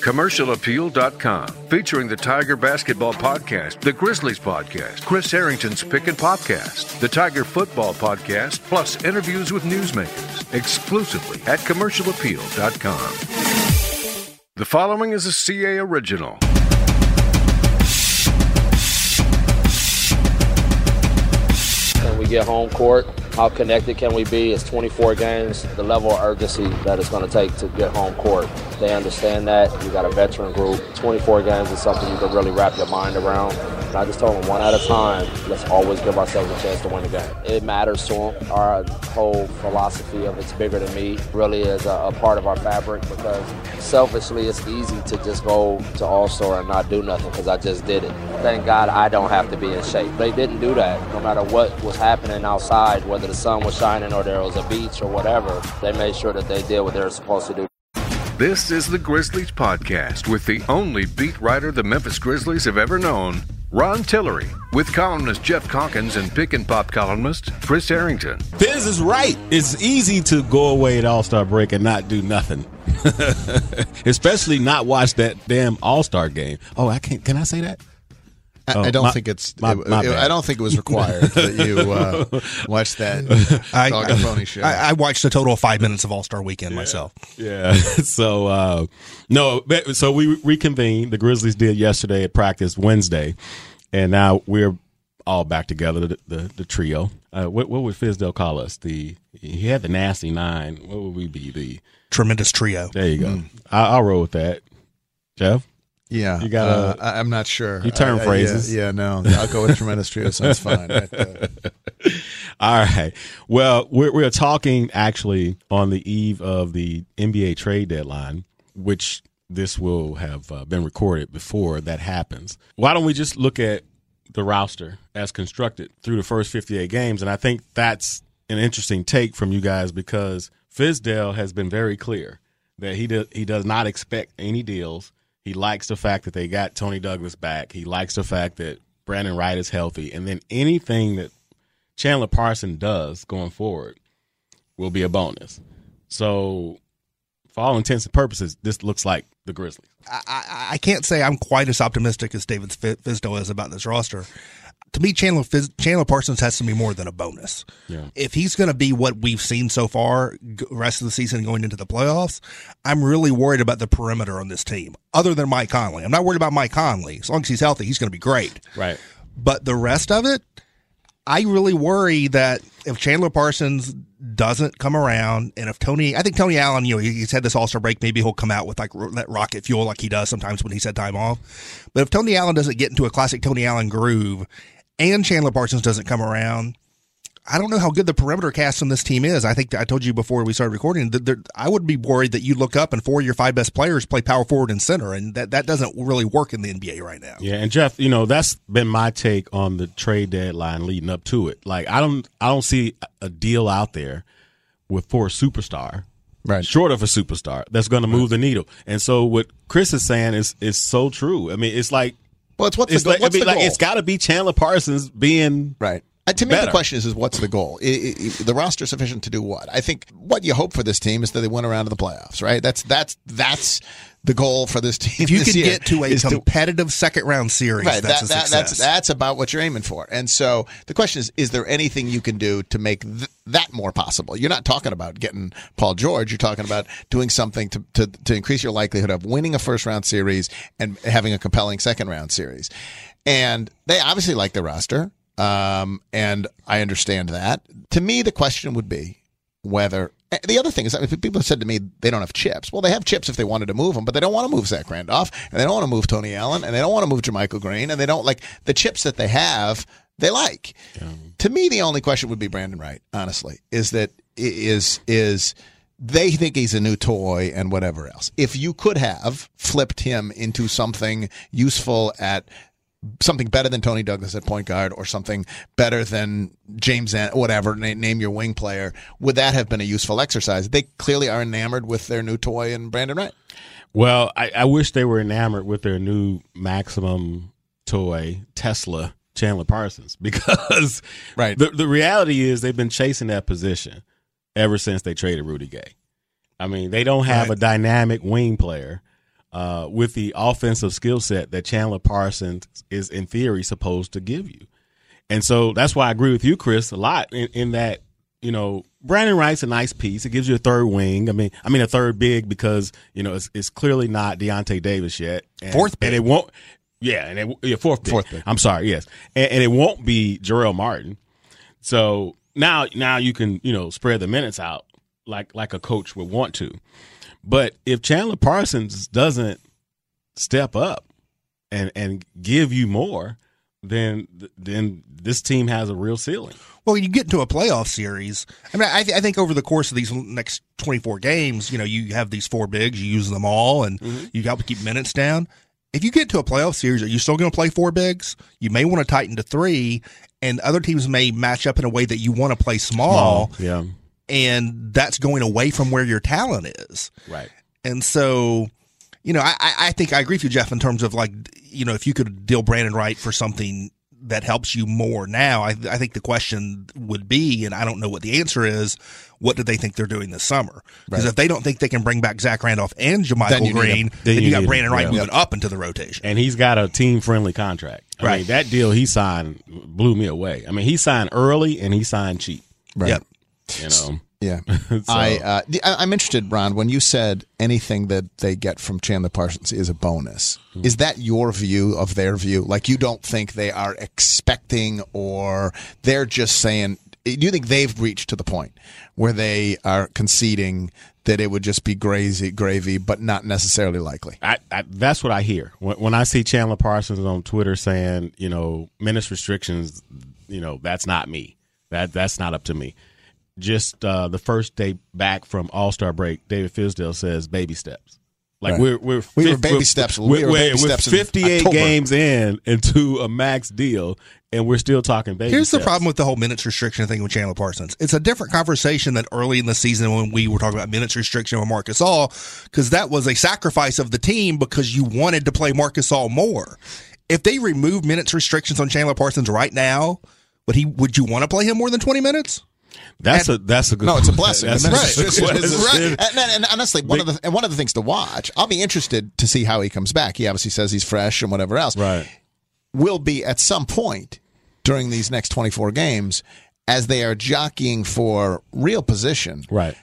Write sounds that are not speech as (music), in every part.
CommercialAppeal.com, featuring the Tiger Basketball Podcast, the Grizzlies Podcast, Chris Herrington's Pick and Popcast, the Tiger Football Podcast, plus interviews with newsmakers, exclusively at CommercialAppeal.com. The following is a CA original. Can we get home court? How connected can we be? It's 24 games. The level of urgency that it's going to take to get home court. They understand that. You got a veteran group. 24 games is something you can really wrap your mind around. And I just told them one at a time, let's always give ourselves a chance to win the game. It matters to them. Our whole philosophy of it's bigger than me really is a, a part of our fabric because selfishly it's easy to just go to All-Star and not do nothing because I just did it. Thank God I don't have to be in shape. They didn't do that. No matter what was happening outside, whether the sun was shining or there was a beach or whatever, they made sure that they did what they were supposed to do. This is the Grizzlies Podcast with the only beat writer the Memphis Grizzlies have ever known, Ron Tillery, with columnist Jeff Calkins and pick and pop columnist Chris Herrington. Fizz is right. It's easy to go away at All Star break and not do nothing. (laughs) Especially not watch that damn All Star game. Oh, I can't. Can I say that? I, Oh, I don't my- think it's. my- it- my it- I don't think it was required that you uh, (laughs) watch that I, dog and pony show. I, I watched a total of five minutes of All Star Weekend myself. Yeah. (laughs) so uh, no. So we reconvened. The Grizzlies did yesterday at practice Wednesday, and now we're all back together. The the, the trio. Uh, what, what would Fizdale call us? The he had the nasty nine. What would we be? The Tremendous trio. there you go. I, I'll roll with that. Jeff. Yeah, You gotta- uh, I, I'm not sure. You turn I- I- phrases. Yeah, yeah, no. I'll go with tremendous trio. Sounds fine. (laughs) Uh, All right. Well, we're, we're talking actually on the eve of the NBA trade deadline, which this will have uh, been recorded before that happens. Why don't we just look at the roster as constructed through the first 58 games? And I think that's an interesting take from you guys because Fizdale has been very clear that he does, he does not expect any deals. He likes the fact that they got Toney Douglas back. He likes the fact that Brandan Wright is healthy. And then anything that Chandler Parson does going forward will be a bonus. So, for all intents and purposes, this looks like the Grizzlies. I, I, I can't say I'm quite as optimistic as David Fi- Fizdale is about this roster. To me, Chandler Chandler Parsons has to be more than a bonus. Yeah. If he's going to be what we've seen so far, rest of the season going into the playoffs, I'm really worried about the perimeter on this team. Other than Mike Conley, I'm not worried about Mike Conley. As long as he's healthy, he's going to be great. Right. But the rest of it, I really worry that if Chandler Parsons doesn't come around, and if Tony, I think Tony Allen, you know, he's had this All Star break, maybe he'll come out with like that rocket fuel like he does sometimes when he's had time off. But if Tony Allen doesn't get into a classic Tony Allen groove, and Chandler Parsons doesn't come around, I don't know how good the perimeter cast on this team is. I think I told you before we started recording that there, I would be worried that you look up and four of your five best players play power forward and center, and that, that doesn't really work in the NBA right now. Yeah, and Jeff, you know that's been my take on the trade deadline leading up to it. Like I don't, I don't see a deal out there with for a superstar, Right. Short of a superstar that's going to move the needle. And so what Chris is saying is is so true. I mean, it's like well, it's what's it's the, like, what's I mean, the like goal? it's got to be Chandler Parsons being Right. Uh, to me, better. the question is, is what's the goal? I, I, I- the roster sufficient to do what? I think what you hope for this team is that they win around to the playoffs, right? That's that's that's the goal for this team. If you could get to a competitive second round series, Right, that's that, a that, that's that's about what you're aiming for. And so the question is: Is there anything you can do to make th- that more possible? You're not talking about getting Paul George. You're talking about doing something to, to to increase your likelihood of winning a first round series and having a compelling second round series. And they obviously like the roster, um, and I understand that. To me, the question would be whether the other thing is that people have said to me they don't have chips. Well, they have chips if they wanted to move them, but they don't want to move Zach Randolph, and they don't want to move Tony Allen, and they don't want to move JaMychal Green, and they don't like the chips that they have. They like. To me, the only question would be Brandan Wright. Honestly, is that is is they think he's a new toy and whatever else. If you could have flipped him into something useful at something better than Toney Douglas at point guard or something better than James, whatever, na- name your wing player, would that have been a useful exercise? They clearly are enamored with their new toy and Brandan Wright. Well, I, I wish they were enamored with their new maximum toy, Tesla Chandler Parsons, (laughs) because Right. the, the reality is they've been chasing that position ever since they traded Rudy Gay. I mean, they don't have a dynamic wing player uh, with the offensive skill set that Chandler Parsons is, in theory, supposed to give you. And so that's why I agree with you, Chris, a lot in, in that, you know, Brandan Wright's a nice piece. It gives you a third wing. I mean, I mean a third big because, you know, it's, it's clearly not Deyonta Davis yet. And, Fourth And it won't, yeah, and it, yeah, fourth big. Fourth big. I'm sorry, yes. And, and it won't be Jarell Martin. So now, now you can, you know, spread the minutes out like, like a coach would want to. But if Chandler Parsons doesn't step up and, and give you more, then, then this team has a real ceiling. Well, you get into a playoff series. I mean, I, th- I think over the course of these next 24 games, you know, you have these four bigs, you use them all, and mm-hmm. you got to keep minutes down. If you get to a playoff series, are you still going to play four bigs? You may want to tighten to three, and other teams may match up in a way that you want to play small, yeah. And that's going away from where your talent is. Right. And so, you know, I, I think I agree with you, Jeff, in terms of like, you know, if you could deal Brandan Wright for something that helps you more now, I, I think the question would be, and I don't know what the answer is, what do they think they're doing this summer? Because if they don't think they can bring back Zach Randolph and JaMychal Green, him. then, Then you, you got Brandan Wright yeah. moving up into the rotation. and he's got a team friendly contract. I Right. mean, that deal he signed blew me away. I mean, he signed early and he signed cheap. Right. Yep. You know, Yeah. (laughs) So- I, uh, I'm interested, Ron, when you said anything that they get from Chandler Parsons is a bonus. Hmm. Is that your view of their view? Like you don't think they are expecting or they're just saying do you think they've reached to the point where they are conceding that it would just be gravy, gravy, but not necessarily likely? I, I, that's what I hear when, when I see Chandler Parsons on Twitter saying, you know, menace restrictions. You know, that's not me. That that's not up to me. Just uh, the first day back from All Star break, David Fizdale says baby steps. Like Right. we're we're We were baby we're- steps- we We're, were we're- baby we're steps 58 October. games in into a max deal, and we're still talking baby. Here's the problem with the whole minutes restriction thing with Chandler Parsons. It's a different conversation than early in the season when we were talking about minutes restriction with Marc Gasol, because that was a sacrifice of the team because you wanted to play Marc Gasol more. If they remove minutes restrictions on Chandler Parsons right now, would he? Would you want to play him more than twenty minutes? That's a that's a good. No, it's a blessing. That's And a it's- it's- right. And, and- and honestly, one of the and one of the things to watch. I'll be interested to see how he comes back. He obviously says he's fresh and whatever else. Right. Will be at some point during these next 24 games as they are jockeying for real position. Right.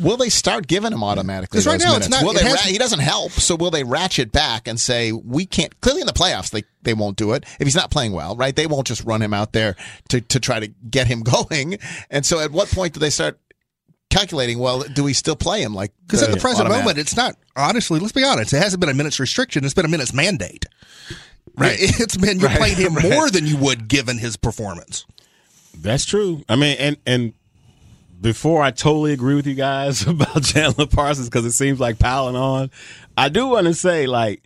Will they start giving him automatically 'Cause right those now it's not- will it they? ra- he doesn't help, so will they ratchet back and say we can't? Clearly, in the playoffs, they they won't do it if he's not playing well, right? They won't just run him out there to to try to get him (laughs) going. And so, at what point do they start calculating? Well, do we still play him like? Because at the present automatic? moment, it's not. Honestly, let's be honest. It hasn't been a minutes restriction. It's been a minutes mandate. Right. (laughs) It's been you Right. played him (laughs) Right. more than you would given his performance. That's true. I mean, and and before I totally agree with you guys (laughs) about Chandler Parsons because it seems like piling on, I do want to say like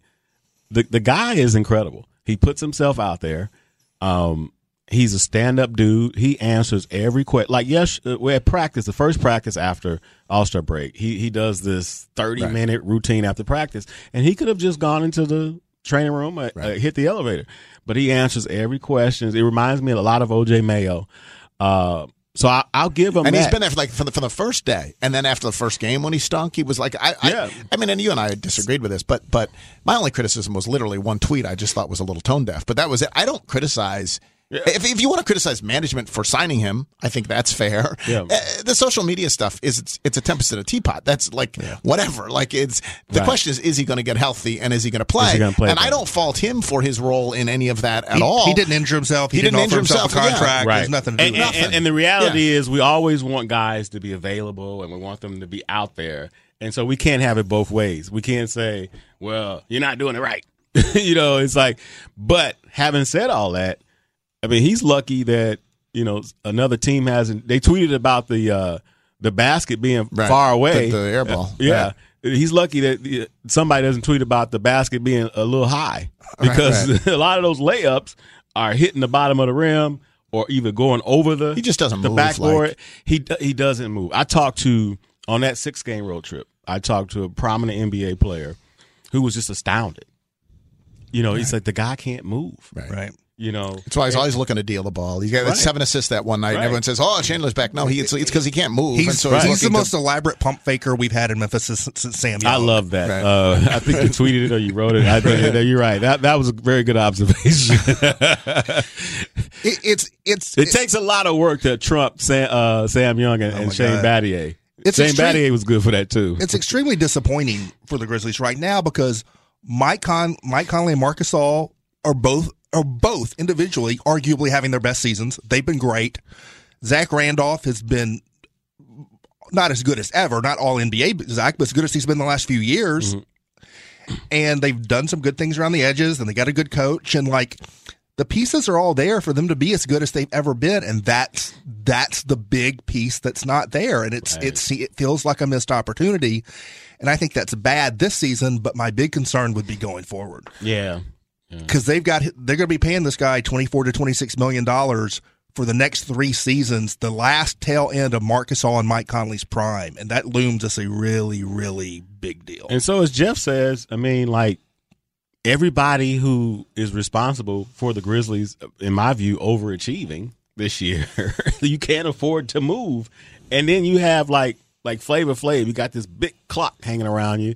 the the guy is incredible. He puts himself out there. Um, he's a stand up dude. He answers every question. Like yes, uh, we're at practice, the first practice after All Star break. He he does this thirty minute routine after practice, and he could have just gone into the training room, uh, uh, hit the elevator, but he answers every question. It reminds me a lot of OJ Mayo. Uh, so I, I'll give him that. And that. he's been there for like from the, from the first day, and then after the first game when he stunk, he was like, I, Yeah. I, I mean, and you and I disagreed with this, but but my only criticism was literally one tweet I just thought was a little tone deaf, but that was it. I don't criticize. If, if you want to criticize management for signing him, I think that's fair. Yeah. Uh, the social media stuff is it's, it's a tempest in a teapot. That's like whatever. Like it's the Right. question is, is he going to get healthy and is he going to play? he play and I don't fault him for his role in any of that at he, all. He didn't injure himself. He, He didn't, didn't offer injure himself, himself, a yeah. contract. Right. There's nothing to do and, with and, and, and the reality is, we always want guys to be available, and we want them to be out there. And so we can't have it both ways. We can't say, "Well, you're not doing it right." (laughs) you know, it's like. But having said all that, I mean, he's lucky that you know another team hasn't. They tweeted about the uh, the basket being Right. far away, The- the air ball. Uh, (laughs) yeah, he's lucky that uh, somebody doesn't tweet about the basket being a little high because (laughs) a lot of those layups are hitting the bottom of the rim or either going over the He just doesn't the move backboard. like- He he doesn't move. I talked to on that six game road trip. I talked to a prominent NBA player who was just astounded. You know, he's like the guy can't move. Right. Right. You know, That's why he's always looking to deal the ball. He's got Right. seven assists that one night, and everyone says, "Oh, Chandler's back." No, he it's because he can't move. and He's, so he's the looking to- most elaborate pump faker we've had in Memphis since, since Sam Young. I love that. Right. Uh, I think you tweeted it or you wrote it. I think you're right. That that was a very good observation. (laughs) it, it's it's it takes a lot of work to trump Sam, uh, Sam Young and, and Shane God. Battier. It's Shane extreme- Battier was good for that too. it's extremely disappointing for the Grizzlies right now because Mike Con Mike Conley and Marc Gasol are both are both individually arguably having their best seasons. They've been great. Zach Randolph has been not as good as ever, not all NBA Zach, but as good as he's been the last few years. Mm-hmm. And they've done some good things around the edges, and they got a good coach, and like the pieces are all there for them to be as good as they've ever been, and that's that's the big piece that's not there, and it's it's it feels like a missed opportunity, and I think that's bad this season. But my big concern would be going forward yeah. Because they've got they're going to be paying this guy twenty four to twenty six million dollars for the next three seasons, the last tail end of Marc Gasol and Mike Conley's prime, and that looms as a really really big deal. And so as Jeff says, I mean, like everybody who is responsible for the Grizzlies, in my view, overachieving this year, (laughs) you can't afford to move. And then you have like like Flavor Flav, you got this big clock hanging around you,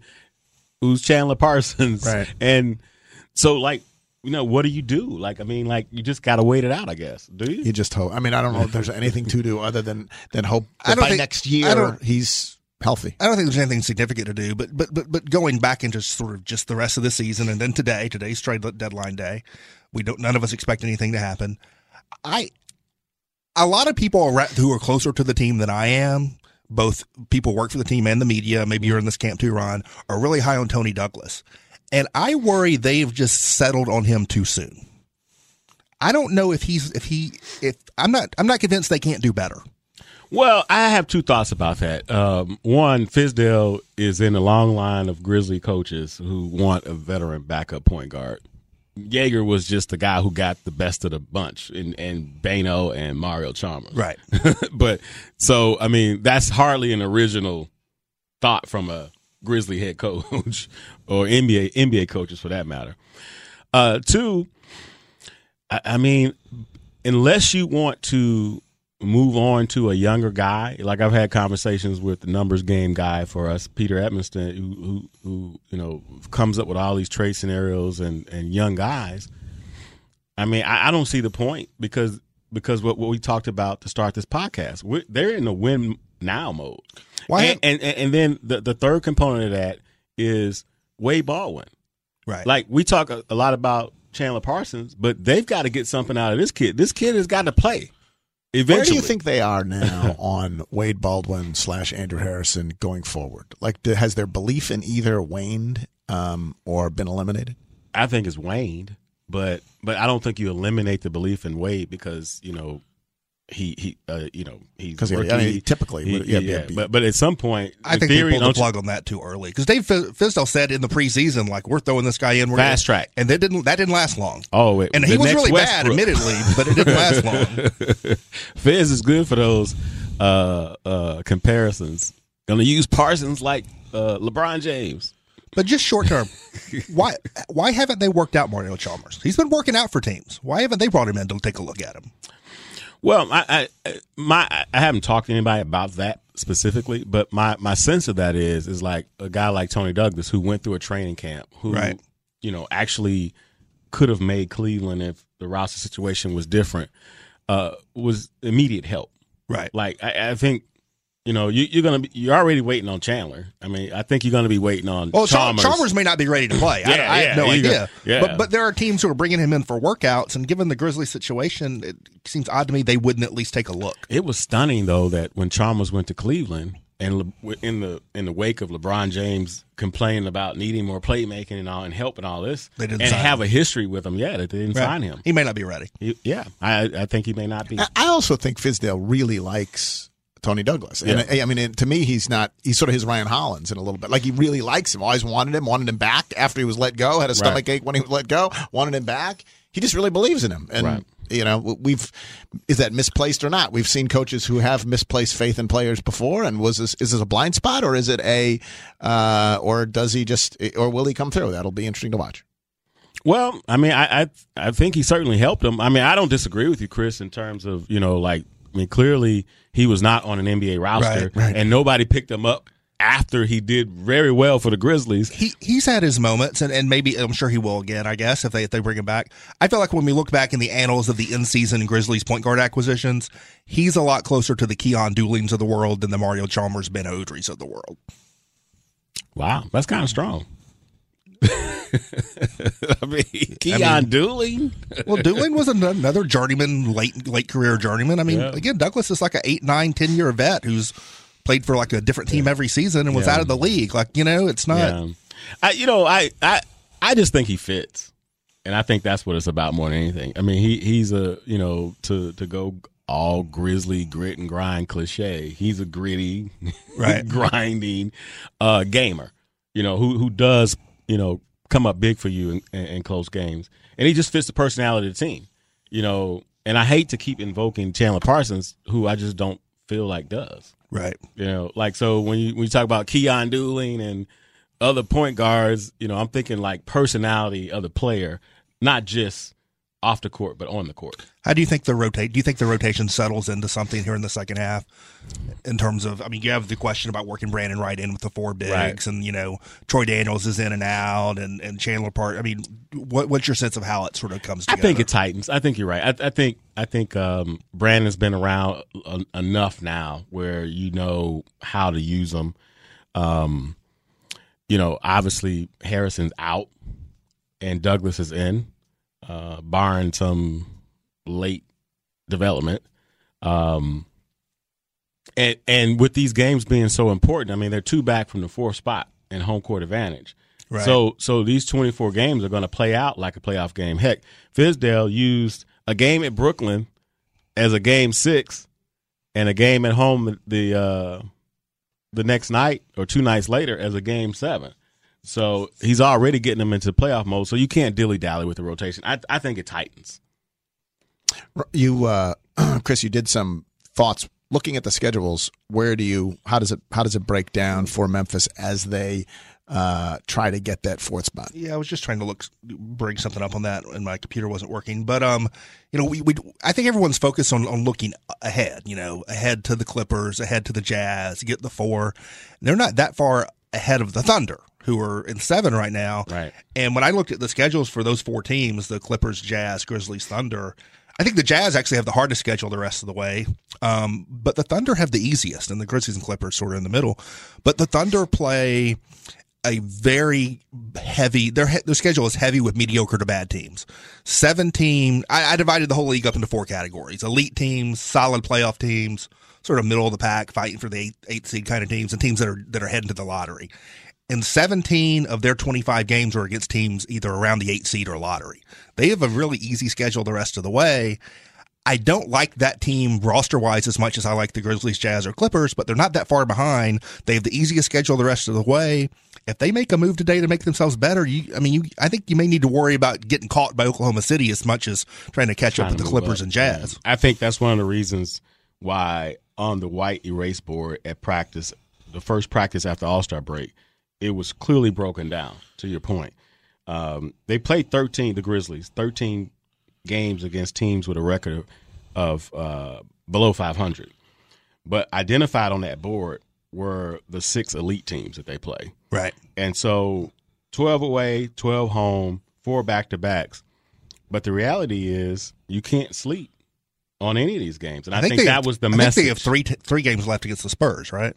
who's Chandler Parsons, Right. And so like you know, what do you do? Like, I mean, like you just got to wait it out, I guess. Do you? You just hope. I mean, I don't know if there's anything to do other than than hope (laughs) I that don't by think- next I year don't- he's healthy. I don't think there's anything significant to do, but but but but going back into sort of just the rest of the season, and then today, today's trade deadline day, we don't. None of us expect anything to happen. I, a lot of people are, who are closer to the team than I am, both people work for the team and the media. Maybe you're in this camp too, Ron. Are really high on Toney Douglas, and I worry they've just settled on him too soon. I don't know if he's if he if I'm not I'm not convinced they can't do better. Well, I have two thoughts about that. Um, one, Fizdale is in a long line of Grizzly coaches who want a veteran backup point guard. Jaeger was just the guy who got the best of the bunch, and, and Beno and Mario Chalmers. Right. (laughs) but so, I mean, that's hardly an original thought from a Grizzly head coach (laughs) or NBA NBA coaches for that matter. Uh, two, I, I mean, unless you want to move on to a younger guy, like I've had conversations with the numbers game guy for us, Peter Edmonston, who, who, who you know comes up with all these trade scenarios and and young guys. I mean, I, I don't see the point because because what, what we talked about to start this podcast, they're in the win now mode. Why And, and, and then the the third component of that is Wade Baldwin. Right. Like we talk a, a lot about Chandler Parsons, but they've got to get something out of this kid. This kid has got to play. Eventually. Where do you think they are now (laughs) on Wade Baldwin slash Andrew Harrison going forward? Like, has their belief in either waned um, or been eliminated? I think it's waned, but but I don't think you eliminate the belief in Wade because you know he he uh, you know he's 'Cause he- I rookie. mean, typically, He- yeah, yeah, yeah, be- but but at some point, I in think theory, they pulled the don't you- plug on that too early because Dave Fi- Fizdale said in the preseason, like we're throwing this guy in, we're Fast gonna- track. and that didn't that didn't last long. Oh, wait, and he was next really bad, admittedly, but it didn't last long. (laughs) Fez is good for those uh, uh, comparisons. Gonna use Parsons like uh, LeBron James. But just short term, why why haven't they worked out Mario Chalmers? He's been working out for teams. Why haven't they brought him in to take a look at him? Well, I, I my I haven't talked to anybody about that specifically, but my my sense of that is is like a guy like Toney Douglas who went through a training camp, who Right. you know actually could have made Cleveland if the roster situation was different, uh, was immediate help. Right. Like I, I think. You know, you, you're gonna be. You're already waiting on Chandler. I mean, I think you're gonna be waiting on Well, Chalmers. Chalmers, Chalmers may not be ready to (laughs) play. I, Yeah, I have no you go- idea. yeah. But but there are teams who are bringing him in for workouts, and given the Grizzly situation, it seems odd to me they wouldn't at least take a look. It was stunning though that when Chalmers went to Cleveland and Le- in the in the wake of LeBron James complaining about needing more playmaking and all and help and all this, They didn't and sign have him. a history with him. Yeah, that they didn't sign him. He may not be ready. He- yeah, I I think he may not be. I- I also think Fizdale really likes Toney Douglas. And Yeah. I mean, and to me, he's not. He's sort of his Ryan Hollins in a little bit. Like he really likes him. Always wanted him. Wanted him back after he was let go. Had a stomach ache when he was let go. Wanted him back. He just really believes in him. And Right. you know, we've is that misplaced or not? We've seen coaches who have misplaced faith in players before. And was this is this a blind spot or is it a uh, or does he just or will he come through? That'll be interesting to watch. Well, I mean, I, I I think he certainly helped him. I mean, I don't disagree with you, Chris, in terms of you know, like I mean, clearly he was not on an NBA roster, Right, right. and nobody picked him up after he did very well for the Grizzlies. he he's had his moments, and, and maybe I'm sure he will again. I guess if they if they bring him back, I feel like when we look back in the annals of the in season Grizzlies point guard acquisitions, he's a lot closer to the Keon Doolings of the world than the Mario Chalmers, Beno Udrih of the world. Wow, that's kind of strong. (laughs) (laughs) I mean, Keon Dooling. Well, Dooling was an- another journeyman, late late career journeyman. I mean, Yeah. again, Douglas is like an eight, nine, ten year vet who's played for like a different team every season and was Yeah. out of the league. Like you know, it's not. Yeah. I, you know, I, I, I just think he fits, and I think that's what it's about more than anything. I mean, he, he's a, you know, to to go all grizzly grit and grind cliche. He's a gritty, (laughs) Right. grinding uh, gamer. You know, who who does you know come up big for you in, in, in close games, and he just fits the personality of the team. You know, and I hate to keep invoking Chandler Parsons, who I just don't feel like does. Right. You know, like so when you when you talk about Keon Dooling and other point guards, you know, I'm thinking like personality of the player, not just off the court, but on the court. How do you think the rotate? Do you think the rotation settles into something here in the second half? In terms of, I mean, you have the question about working Brandan Wright in with the four bigs, Right. and you know Troy Daniels is in and out, and and Chandler Part. I mean, what what's your sense of how it sort of comes I think it tightens. I think you're right. I, I think I think um, Brandan's been around en- enough now where you know how to use them. Um, you know, obviously Harrison's out and Douglas is in, uh, barring some late development. Um, and and with these games being so important, I mean they're two back from the fourth spot in home court advantage. Right. So so these 24 games are going to play out like a playoff game. Heck, Fizdale used a game at Brooklyn as a game 6 and a game at home the uh the next night or two nights later as a game 7. So he's already getting them into playoff mode. So you can't dilly dally with the rotation. I I think it tightens. You, uh, (clears throat) Chris, you did some thoughts looking at the schedules. Where do you? How does it? How does it break down for Memphis as they uh, try to get that fourth spot? Yeah, I was just trying to look, bring something up on that, and my computer wasn't working. But um, you know, we, we I think everyone's focused on on looking ahead. You know, ahead to the Clippers, ahead to the Jazz, get the four. They're not that far ahead of the Thunder, who are in seven right now. Right. And when I looked at the schedules for those four teams, the Clippers, Jazz, Grizzlies, Thunder. I think the Jazz actually have the hardest schedule the rest of the way, um, but the Thunder have the easiest, and the Grizzlies and Clippers sort of in the middle. But the Thunder play a very heavy their their schedule is heavy with mediocre to bad teams. Seven team I, I divided the whole league up into four categories: elite teams, solid playoff teams, sort of middle of the pack, fighting for the eight, eight seed kind of teams, and teams that are that are heading to the lottery. And 17 of their 25 games are against teams either around the eight seed or lottery. They have a really easy schedule the rest of the way. I don't like that team roster wise as much as I like the Grizzlies, Jazz, or Clippers, but they're not that far behind. They have the easiest schedule the rest of the way. If they make a move today to make themselves better, you, I mean, you, I think you may need to worry about getting caught by Oklahoma City as much as trying to catch up with the Clippers up. and Jazz. I think that's one of the reasons why on the white erase board at practice, the first practice after All Star break, it was clearly broken down. To your point, um, they played thirteen. The Grizzlies thirteen games against teams with a record of uh, below five hundred, but identified on that board were the six elite teams that they play. Right. And so 12 away, 12 home, four back to backs. But the reality is you can't sleep on any of these games. And I, think, they that have, was the I message. think they have three t- three games left against the Spurs, right?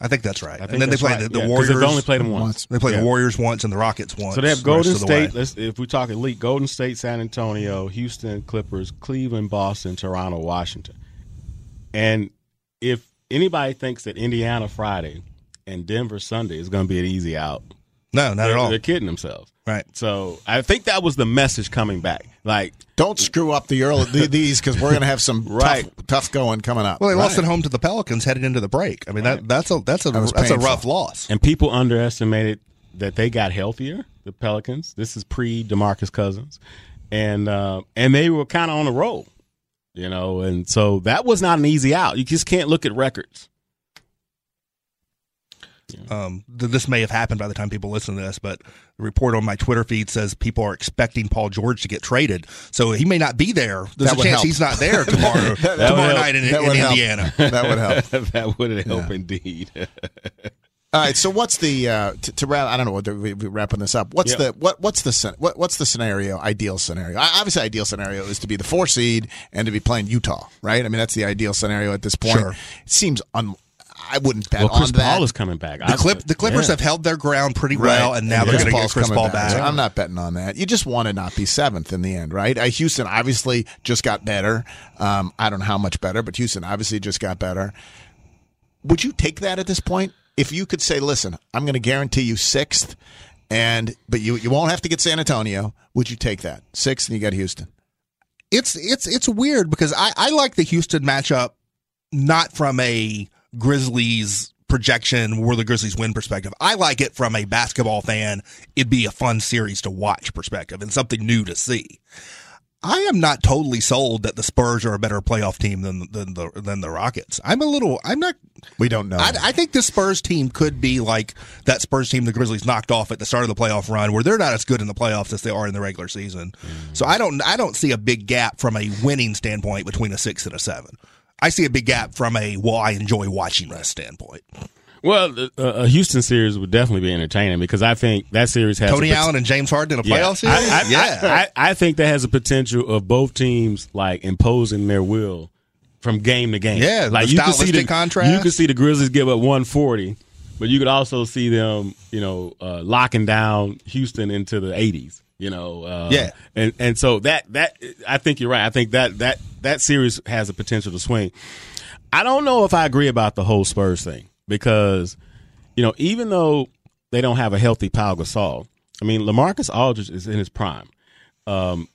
I think that's right. Think and then they play right. the, the Yeah, Warriors. They've only played them once. They play Yeah. the Warriors once and the Rockets once. So they have Golden the. State. Let's, if we talk elite, Golden State, San Antonio, Houston, Clippers, Cleveland, Boston, Toronto, Washington. And if anybody thinks that Indiana Friday and Denver Sunday is going to be an easy out, No, not they're, at all. They're kidding themselves. Right. So I think that was the message coming back. Like, Don't screw up the early th- these because we're going to have some (laughs) Right. tough, tough going coming up. Well, they lost at home to the Pelicans headed into the break. I mean, that that's a that's a That that's a rough loss. and people underestimated that they got healthier. The Pelicans. This is pre Demarcus Cousins, and uh, and they were kind of on a roll, you know. And so that was not an easy out. You just can't look at records. Um, th- this may have happened by the time people listen to this, but the report on my Twitter feed says people are expecting Paul George to get traded, so he may not be there. There's That a chance help. he's not there tomorrow. (laughs) would tomorrow night in, That in would help. Indiana. (laughs) that would help. (laughs) that would help indeed. All right. So what's the uh, to, to wrap? I don't know what we, we're wrapping this up. What's Yeah. the what what's the scen- what, what's the scenario? Ideal scenario. I- Obviously, ideal scenario is to be the four seed and to be playing Utah, right? I mean, that's the ideal scenario at this point. Sure. It seems un. I wouldn't bet well, Chris on that. Paul is coming back. The clip the Clippers Yeah. have held their ground pretty well, and now they're going to get Chris coming Paul back. So I'm not betting on that. You just want to not be seventh in the end, right? Uh, Houston obviously just got better. Um, I don't know how much better, but Houston obviously just got better. Would you take that at this point? If you could say, "Listen, I'm going to guarantee you sixth, and but you you won't have to get San Antonio," would you take that sixth and you got Houston? it's it's it's weird because I, I like the Houston matchup not from a Grizzlies projection where the Grizzlies win perspective. I like it from a basketball fan. It'd be a fun series to watch perspective and something new to see. I am not totally sold that the Spurs are a better playoff team than than the than the Rockets. I'm a little. I'm not. We don't know. I, I think the Spurs team could be like that Spurs team the Grizzlies knocked off at the start of the playoff run, where they're not as good in the playoffs as they are in the regular season. Mm. So I don't I don't see a big gap from a winning standpoint between a six and a seven. I see a big gap from a well, I enjoy watching this standpoint. Well, uh, a Houston series would definitely be entertaining because I think that series has Tony pot- Allen and James Harden in a Yeah. playoff series. I, I, yeah, I, I, think that has a potential of both teams like imposing their will from game to game. Yeah, like the you can see the contrast. You can see the Grizzlies give up 140, but you could also see them, you know, uh, locking down Houston into the 80s. You know, uh, Yeah. and and so that that I think you're right. I think that that that series has a potential to swing. I don't know if I agree about the whole Spurs thing because, you know, even though they don't have a healthy Pau Gasol, I mean, Lamarcus Aldridge is in his prime. Um,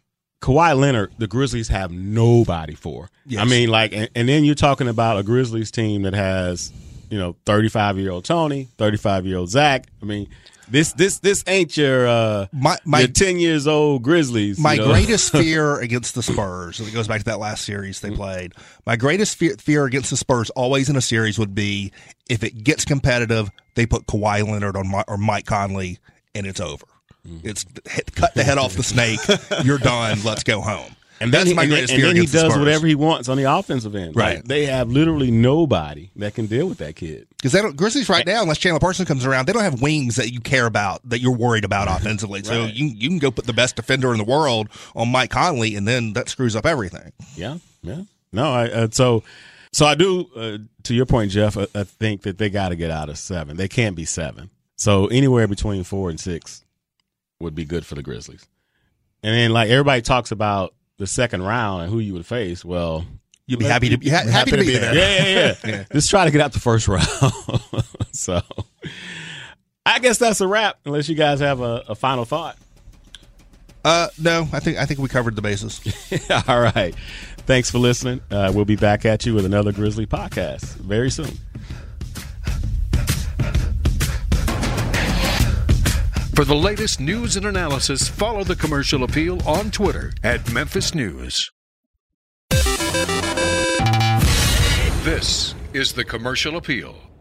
Kawhi Leonard, the Grizzlies have nobody for. Yes. I mean, like, and, and then you're talking about a Grizzlies team that has, you know, 35 year old Tony, 35 year old Zach. I mean, this this this ain't your uh My- my- your 10 years old Grizzlies. you my know? greatest (laughs) fear against the Spurs, and it goes back to that last series they played. My greatest fear, fear against the Spurs, always in a series, would be if it gets competitive, they put Kawhi Leonard on my, or Mike Conley, and it's over. It's hit, cut the head off the snake. You're done. Let's go home. And then, That's he, my and, greatest and fear then he the does Spurs. whatever he wants on the offensive end. Right. Like, they have literally nobody that can deal with that kid. Because they don't Grizzlies right now, unless Chandler Parsons comes around, they don't have wings that you care about that you're worried about offensively. So you you can go put the best defender in the world on Mike Conley, and then that screws up everything. Yeah, yeah. No, I uh, so so I do. Uh, to your point, Jeff, I, I think that they got to get out of seven. They can't be seven. So anywhere between four and six would be good for the Grizzlies. And then, like everybody talks about the second round and who you would face. Well, you'd be happy to be ha- happy, to be, there. yeah, yeah, (laughs) yeah. Just try to get out the first round. (laughs) so I guess that's a wrap. Unless you guys have a, a final thought. Uh, no, I think I think we covered the bases. (laughs) All right. Thanks for listening. Uh, we'll be back at you with another Grizzly podcast very soon. For the latest news and analysis, follow the commercial appeal on Twitter at Memphis News. This is the commercial appeal.